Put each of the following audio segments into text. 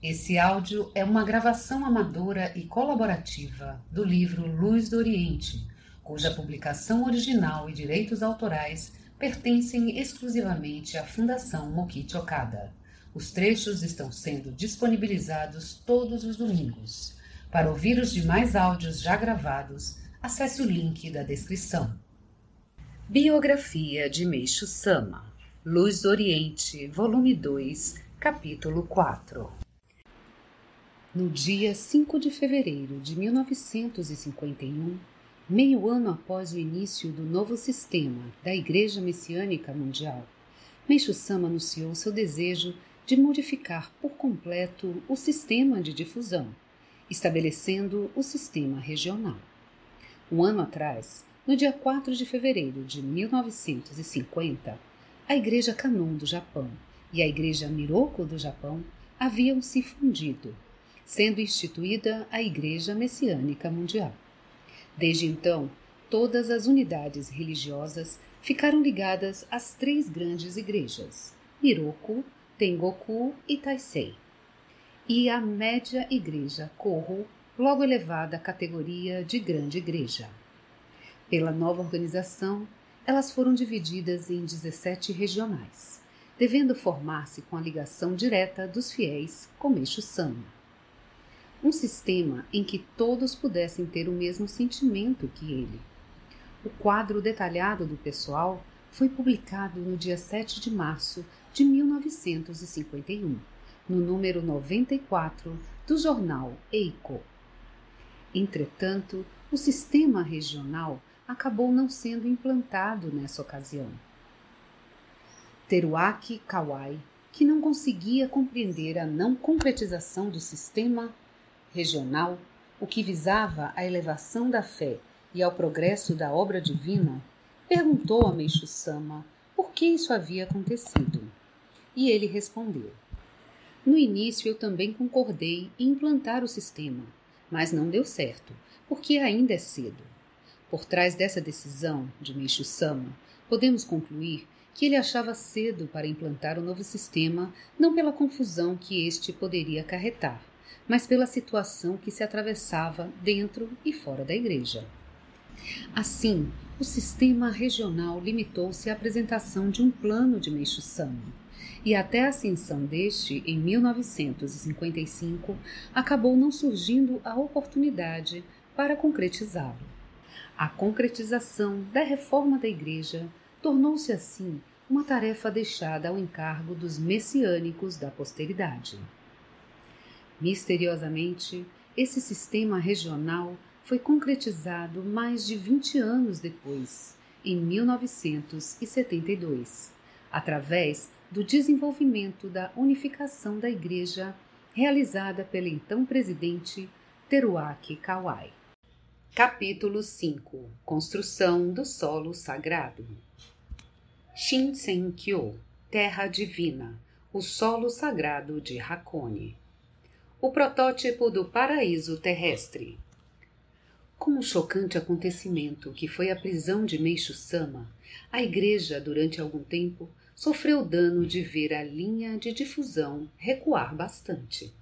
Esse áudio é uma gravação amadora e colaborativa do livro Luz do Oriente, cuja publicação original e direitos autorais pertencem exclusivamente à Fundação Mokichi Okada. Os trechos estão sendo disponibilizados todos os domingos. Para ouvir os demais áudios já gravados, acesse o link da descrição. Biografia de Meixo Sama Luz do Oriente, volume 2, capítulo 4 No dia 5 de fevereiro de 1951, meio ano após o início do novo sistema da Igreja Messiânica Mundial, Meixo Sama anunciou seu desejo de modificar por completo o sistema de difusão, estabelecendo o sistema regional. Um ano atrás, no dia 4 de fevereiro de 1950, a Igreja Kanon do Japão e a Igreja Miroko do Japão haviam se fundido, sendo instituída a Igreja Messiânica Mundial. Desde então, todas as unidades religiosas ficaram ligadas às três grandes igrejas, Miroko, Tengoku e Taisei, e à média igreja Koho, logo elevada à categoria de grande igreja. Pela nova organização, elas foram divididas em 17 regionais, devendo formar-se com a ligação direta dos fiéis com Meixo Sama. Um sistema em que todos pudessem ter o mesmo sentimento que ele. O quadro detalhado do pessoal foi publicado no dia 7 de março de 1951, no número 94 do jornal Eiko. Entretanto, o sistema regional acabou não sendo implantado nessa ocasião. Teruaki Kawai, que não conseguia compreender a não concretização do sistema regional, o que visava à elevação da fé e ao progresso da obra divina, perguntou a Meixo Sama por que isso havia acontecido. E ele respondeu: No início eu também concordei em implantar o sistema, mas não deu certo, porque ainda é cedo. Por trás dessa decisão de Meixo Sama, podemos concluir que ele achava cedo para implantar o novo sistema, não pela confusão que este poderia acarretar, mas pela situação que se atravessava dentro e fora da igreja. Assim, o sistema regional limitou-se à apresentação de um plano de Meixo Sama, e até a ascensão deste, em 1955, acabou não surgindo a oportunidade para concretizá-lo. A concretização da reforma da Igreja tornou-se assim uma tarefa deixada ao encargo dos messiânicos da posteridade. Misteriosamente, esse sistema regional foi concretizado mais de 20 anos depois, em 1972, através do desenvolvimento da unificação da Igreja realizada pelo então presidente Teruaki Kawai. Capítulo 5 Construção do Solo Sagrado. Shinsen-kyo Terra Divina O Solo Sagrado de Hakone O protótipo do paraíso terrestre com o chocante acontecimento que foi a prisão de Meixo Sama, a igreja, durante algum tempo, sofreu o dano de ver a linha de difusão recuar bastante.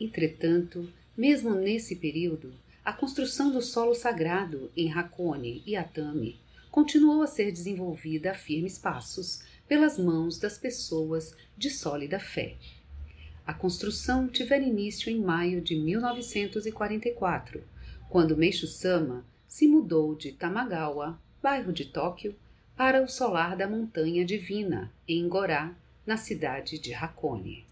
Entretanto, mesmo nesse período, a construção do solo sagrado em Hakone e Atami continuou a ser desenvolvida a firmes passos pelas mãos das pessoas de sólida fé. A construção tivera início em maio de 1944, quando Meishu Sama se mudou de Tamagawa, bairro de Tóquio, para o solar da Montanha Divina, em Gorá, na cidade de Hakone.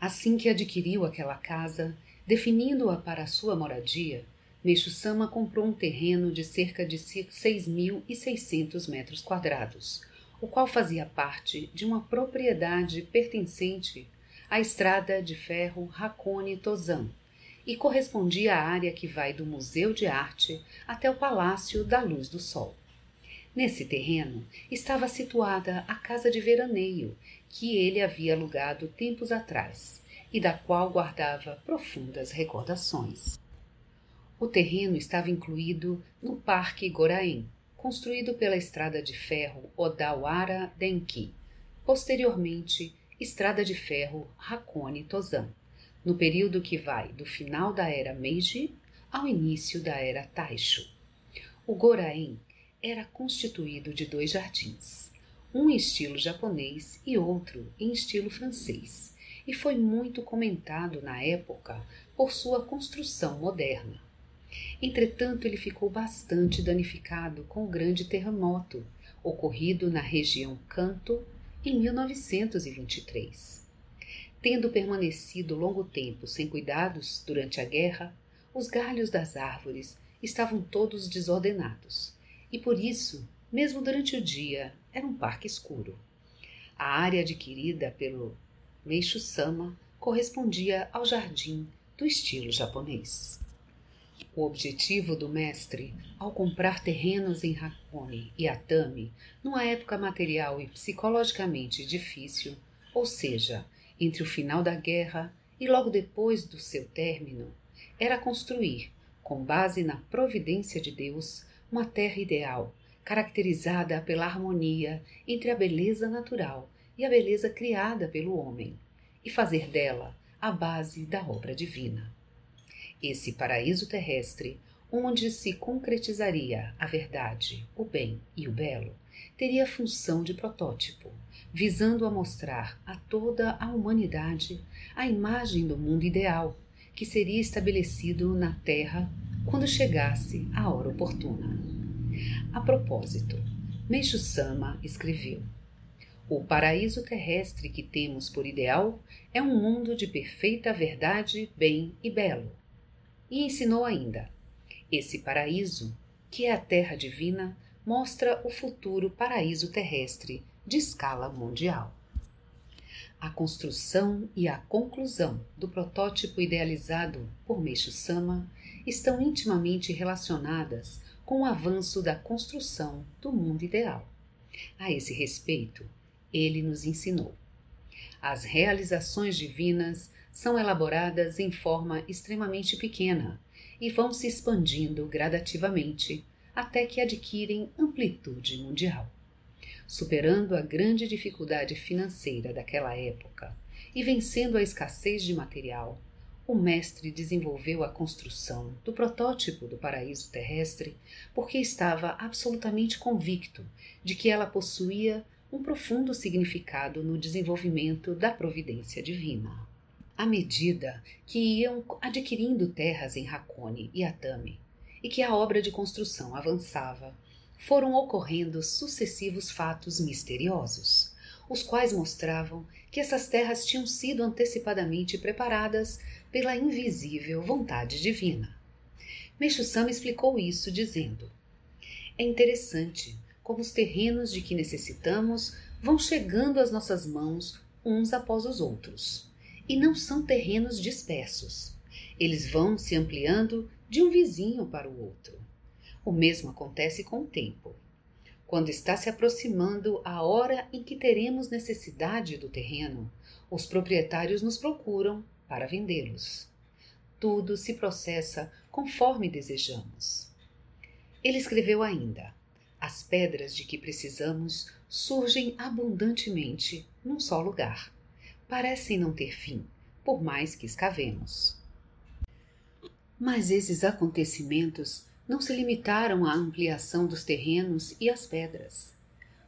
Assim que adquiriu aquela casa, definindo-a para sua moradia, Meixo Sama comprou um terreno de cerca de 6.600 metros quadrados, o qual fazia parte de uma propriedade pertencente à estrada de ferro Hakone-Tozan e correspondia à área que vai do Museu de Arte até o Palácio da Luz do Sol. Nesse terreno estava situada a casa de veraneio que ele havia alugado tempos atrás e da qual guardava profundas recordações. O terreno estava incluído no Parque Goraen, construído pela estrada de ferro Odawara Denki, posteriormente estrada de ferro Hakone-Tozan, no período que vai do final da era Meiji ao início da era Taisho. O Goraen era constituído de dois jardins, um em estilo japonês e outro em estilo francês, e foi muito comentado na época por sua construção moderna. Entretanto, ele ficou bastante danificado com o grande terremoto ocorrido na região Kanto em 1923. Tendo permanecido longo tempo sem cuidados durante a guerra, os galhos das árvores estavam todos desordenados e por isso, mesmo durante o dia, era um parque escuro. A área adquirida pelo Meishu Sama correspondia ao jardim do estilo japonês. O objetivo do mestre, ao comprar terrenos em Hakone e Atami, numa época material e psicologicamente difícil, ou seja, entre o final da guerra e logo depois do seu término, era construir, com base na providência de Deus, uma terra ideal, caracterizada pela harmonia entre a beleza natural e a beleza criada pelo homem, e fazer dela a base da obra divina. Esse paraíso terrestre, onde se concretizaria a verdade, o bem e o belo, teria função de protótipo, visando a mostrar a toda a humanidade a imagem do mundo ideal que seria estabelecido na Terra quando chegasse a hora oportuna. A propósito, Meixo Sama escreveu: O paraíso terrestre que temos por ideal é um mundo de perfeita verdade, bem e belo. E ensinou ainda: Esse paraíso, que é a terra divina, mostra o futuro paraíso terrestre de escala mundial. A construção e a conclusão do protótipo idealizado por Meixo Sama estão intimamente relacionadas com o avanço da construção do mundo ideal. A esse respeito, ele nos ensinou. As realizações divinas são elaboradas em forma extremamente pequena e vão se expandindo gradativamente até que adquirem amplitude mundial. Superando a grande dificuldade financeira daquela época e vencendo a escassez de material, o mestre desenvolveu a construção do protótipo do paraíso terrestre porque estava absolutamente convicto de que ela possuía um profundo significado no desenvolvimento da providência divina. À medida que iam adquirindo terras em Hakone e Atami e que a obra de construção avançava, foram ocorrendo sucessivos fatos misteriosos, os quais mostravam que essas terras tinham sido antecipadamente preparadas pela invisível vontade divina. Meixo Sama explicou isso dizendo: É interessante como os terrenos de que necessitamos vão chegando às nossas mãos uns após os outros. E não são terrenos dispersos. Eles vão se ampliando de um vizinho para o outro. O mesmo acontece com o tempo. Quando está se aproximando a hora em que teremos necessidade do terreno, os proprietários nos procuram para vendê-los. Tudo se processa conforme desejamos. Ele escreveu ainda: As pedras de que precisamos surgem abundantemente num só lugar. Parecem não ter fim, por mais que escavemos. Mas esses acontecimentos não se limitaram à ampliação dos terrenos e às pedras.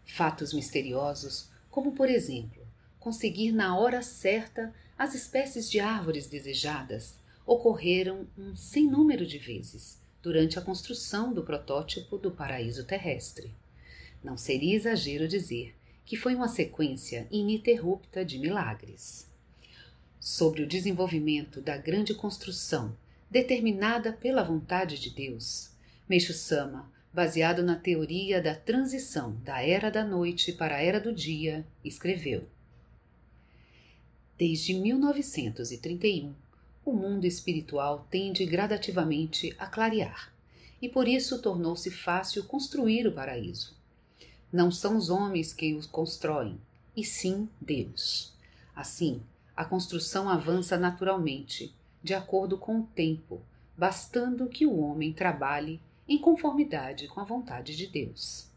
Fatos misteriosos, como por exemplo, conseguir na hora certa as espécies de árvores desejadas ocorreram um sem número de vezes durante a construção do protótipo do paraíso terrestre. Não seria exagero dizer que foi uma sequência ininterrupta de milagres. Sobre o desenvolvimento da grande construção determinada pela vontade de Deus, Meixo Sama, baseado na teoria da transição da era da noite para a era do dia, escreveu: Desde 1931, o mundo espiritual tende gradativamente a clarear, e por isso tornou-se fácil construir o paraíso. Não são os homens que o constroem, e sim Deus. Assim, a construção avança naturalmente, de acordo com o tempo, bastando que o homem trabalhe em conformidade com a vontade de Deus.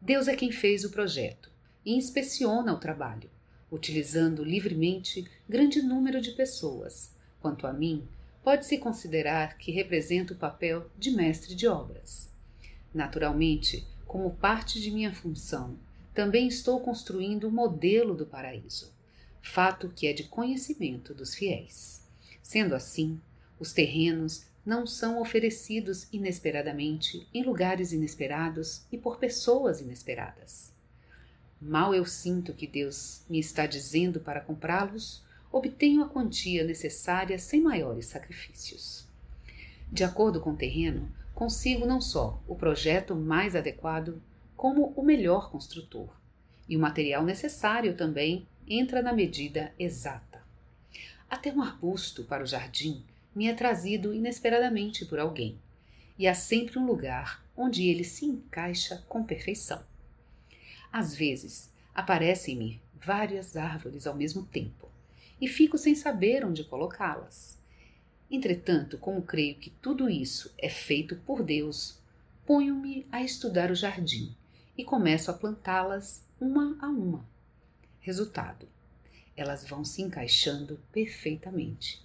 Deus é quem fez o projeto e inspeciona o trabalho, utilizando livremente grande número de pessoas. Quanto a mim, pode-se considerar que represento o papel de mestre de obras. Naturalmente, como parte de minha função, também estou construindo o modelo do paraíso, fato que é de conhecimento dos fiéis. Sendo assim, os terrenos não são oferecidos inesperadamente em lugares inesperados e por pessoas inesperadas. Mal eu sinto que Deus me está dizendo para comprá-los, obtenho a quantia necessária sem maiores sacrifícios. De acordo com o terreno, consigo não só o projeto mais adequado, como o melhor construtor. E o material necessário também entra na medida exata. Até um arbusto para o jardim me é trazido inesperadamente por alguém, e há sempre um lugar onde ele se encaixa com perfeição. Às vezes, aparecem-me várias árvores ao mesmo tempo, e fico sem saber onde colocá-las. Entretanto, como creio que tudo isso é feito por Deus, ponho-me a estudar o jardim e começo a plantá-las uma a uma. Resultado: elas vão se encaixando perfeitamente.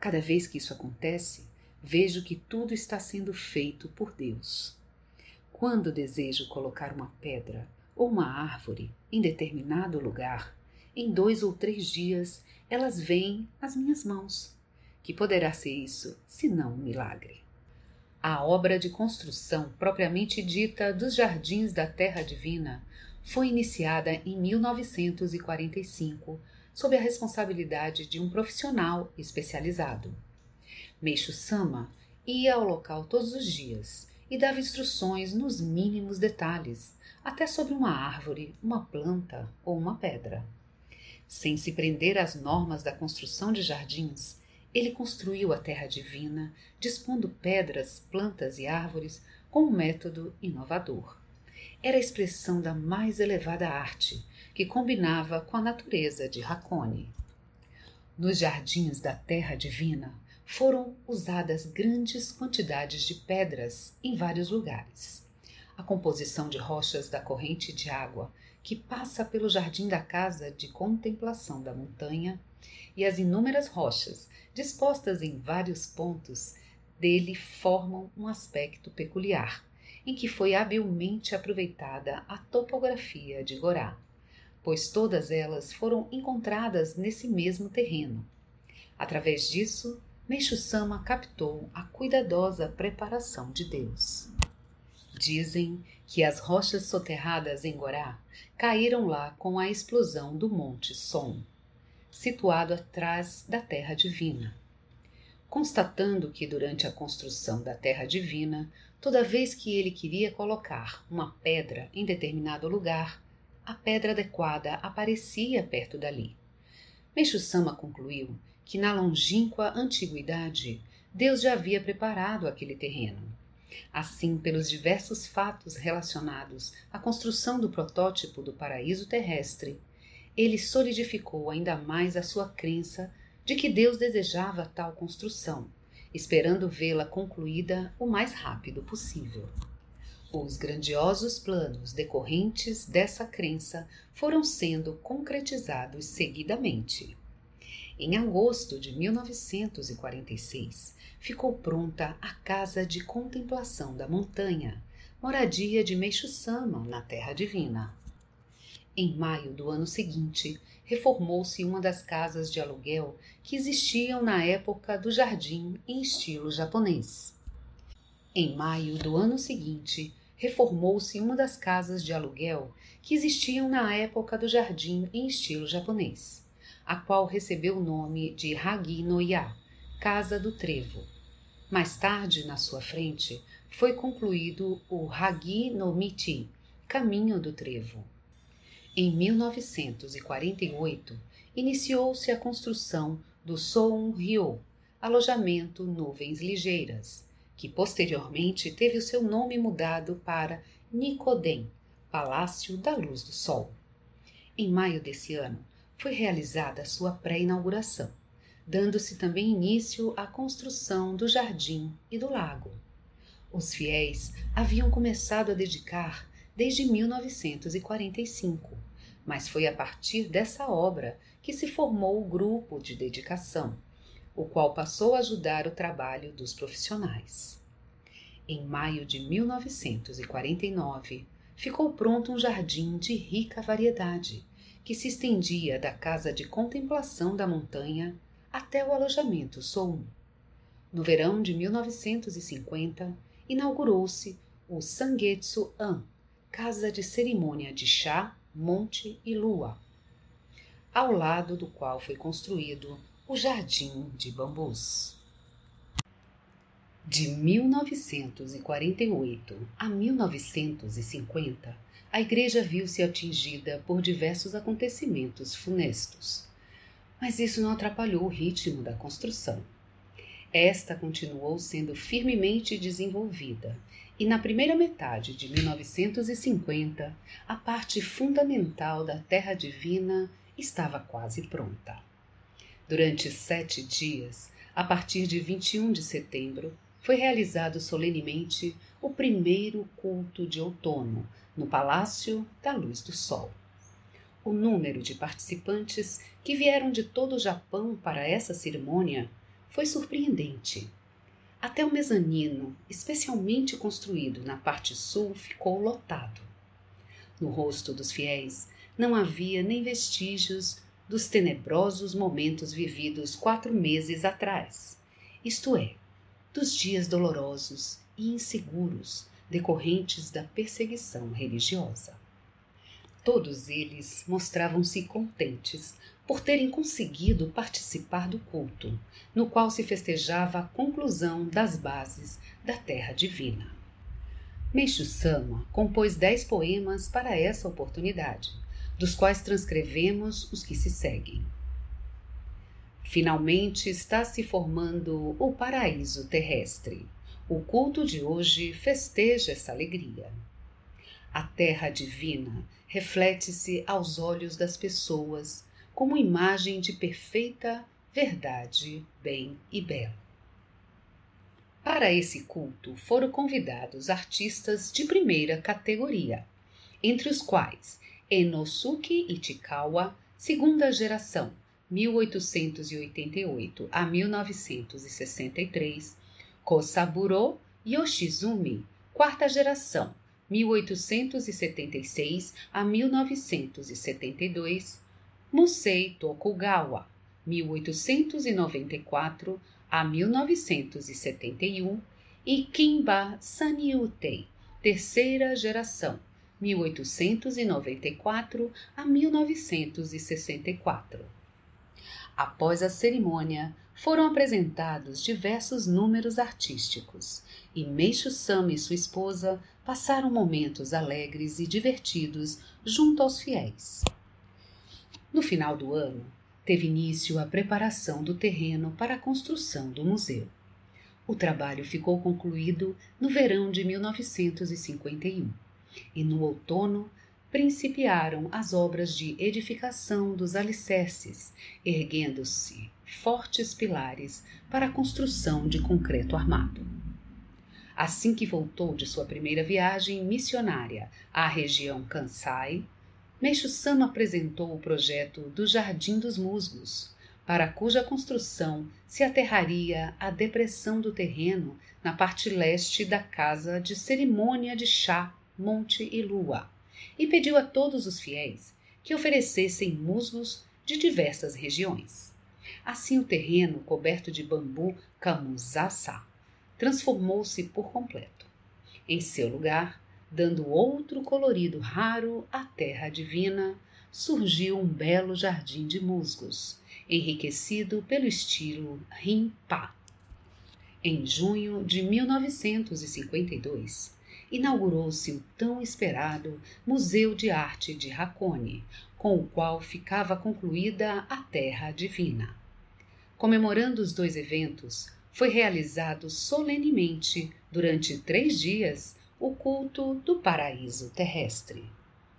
Cada vez que isso acontece, vejo que tudo está sendo feito por Deus. Quando desejo colocar uma pedra ou uma árvore em determinado lugar, em dois ou três dias elas vêm às minhas mãos. Que poderá ser isso, se não um milagre? A obra de construção propriamente dita dos Jardins da Terra Divina foi iniciada em 1945 sob a responsabilidade de um profissional especializado. Meixo Sama ia ao local todos os dias e dava instruções nos mínimos detalhes, até sobre uma árvore, uma planta ou uma pedra. Sem se prender às normas da construção de jardins, ele construiu a terra divina, dispondo pedras, plantas e árvores com um método inovador. Era a expressão da mais elevada arte, que combinava com a natureza de Hakone. Nos jardins da Terra Divina foram usadas grandes quantidades de pedras em vários lugares. A composição de rochas da corrente de água que passa pelo jardim da casa de contemplação da montanha e as inúmeras rochas dispostas em vários pontos dele formam um aspecto peculiar, em que foi habilmente aproveitada a topografia de Gorá pois todas elas foram encontradas nesse mesmo terreno. Através disso, Meixo Sama captou a cuidadosa preparação de Deus. Dizem que as rochas soterradas em Gorá caíram lá com a explosão do Monte Som, situado atrás da Terra Divina. Constatando que durante a construção da Terra Divina, toda vez que ele queria colocar uma pedra em determinado lugar, a pedra adequada aparecia perto dali. Meixo Sama concluiu que na longínqua antiguidade Deus já havia preparado aquele terreno. Assim, pelos diversos fatos relacionados à construção do protótipo do paraíso terrestre, ele solidificou ainda mais a sua crença de que Deus desejava tal construção, esperando vê-la concluída o mais rápido possível. Os grandiosos planos decorrentes dessa crença foram sendo concretizados seguidamente. Em agosto de 1946, ficou pronta a Casa de Contemplação da Montanha, moradia de Meixo Sama na Terra Divina. Em maio do ano seguinte, reformou-se uma das casas de aluguel que existiam na época do jardim em estilo japonês. Em maio do ano seguinte, reformou-se uma das casas de aluguel que existiam na época do jardim em estilo japonês, a qual recebeu o nome de Hagi no Ya, Casa do Trevo. Mais tarde, na sua frente, foi concluído o Hagi no Michi, Caminho do Trevo. Em 1948, iniciou-se a construção do Soun Ryo, alojamento Nuvens Ligeiras, que posteriormente teve o seu nome mudado para Nicodem, Palácio da Luz do Sol. Em maio desse ano, foi realizada a sua pré-inauguração, dando-se também início à construção do jardim e do lago. Os fiéis haviam começado a dedicar desde 1945, mas foi a partir dessa obra que se formou o grupo de dedicação, o qual passou a ajudar o trabalho dos profissionais. Em maio de 1949, ficou pronto um jardim de rica variedade, que se estendia da casa de contemplação da montanha até o alojamento Soum. No verão de 1950, inaugurou-se o Sangetsu An, casa de cerimônia de chá, monte e lua, ao lado do qual foi construído o Jardim de Bambus. De 1948 a 1950, a igreja viu-se atingida por diversos acontecimentos funestos. Mas isso não atrapalhou o ritmo da construção. Esta continuou sendo firmemente desenvolvida, e na primeira metade de 1950, a parte fundamental da Terra Divina estava quase pronta. Durante sete dias, a partir de 21 de setembro, foi realizado solenemente o primeiro culto de outono no Palácio da Luz do Sol. O número de participantes que vieram de todo o Japão para essa cerimônia foi surpreendente. Até o mezanino, especialmente construído na parte sul, ficou lotado. No rosto dos fiéis não havia nem vestígios dos tenebrosos momentos vividos quatro meses atrás, isto é, dos dias dolorosos e inseguros decorrentes da perseguição religiosa. Todos eles mostravam-se contentes por terem conseguido participar do culto, no qual se festejava a conclusão das bases da Terra Divina. Meixo Sama compôs dez poemas para essa oportunidade, dos quais transcrevemos os que se seguem. Finalmente está se formando o paraíso terrestre. O culto de hoje festeja essa alegria. A terra divina reflete-se aos olhos das pessoas como imagem de perfeita verdade, bem e belo. Para esse culto foram convidados artistas de primeira categoria, entre os quais Enosuke Ichikawa, segunda geração, 1888 a 1963, Kosaburo Yoshizumi, quarta geração, 1876 a 1972, Musei Tokugawa, 1894 a 1971, e Kimba Saniutei, terceira geração, 1894 a 1964. Após a cerimônia, foram apresentados diversos números artísticos e Meixo Sama e sua esposa passaram momentos alegres e divertidos junto aos fiéis. No final do ano, teve início a preparação do terreno para a construção do museu. O trabalho ficou concluído no verão de 1951 e no outono principiaram as obras de edificação dos alicerces, erguendo-se fortes pilares para a construção de concreto armado. Assim que voltou de sua primeira viagem missionária à região Kansai, Meixo Sama apresentou o projeto do Jardim dos Musgos, para cuja construção se aterraria a depressão do terreno na parte leste da casa de cerimônia de chá, monte e lua e pediu a todos os fiéis que oferecessem musgos de diversas regiões. Assim, o terreno coberto de bambu camusassa transformou-se por completo. Em seu lugar, dando outro colorido raro à terra divina, surgiu um belo jardim de musgos, enriquecido pelo estilo Rimpa. Em junho de 1952, inaugurou-se o tão esperado Museu de Arte de Hakone, com o qual ficava concluída a Terra Divina. Comemorando os dois eventos, foi realizado solenemente, durante três dias, o culto do paraíso terrestre.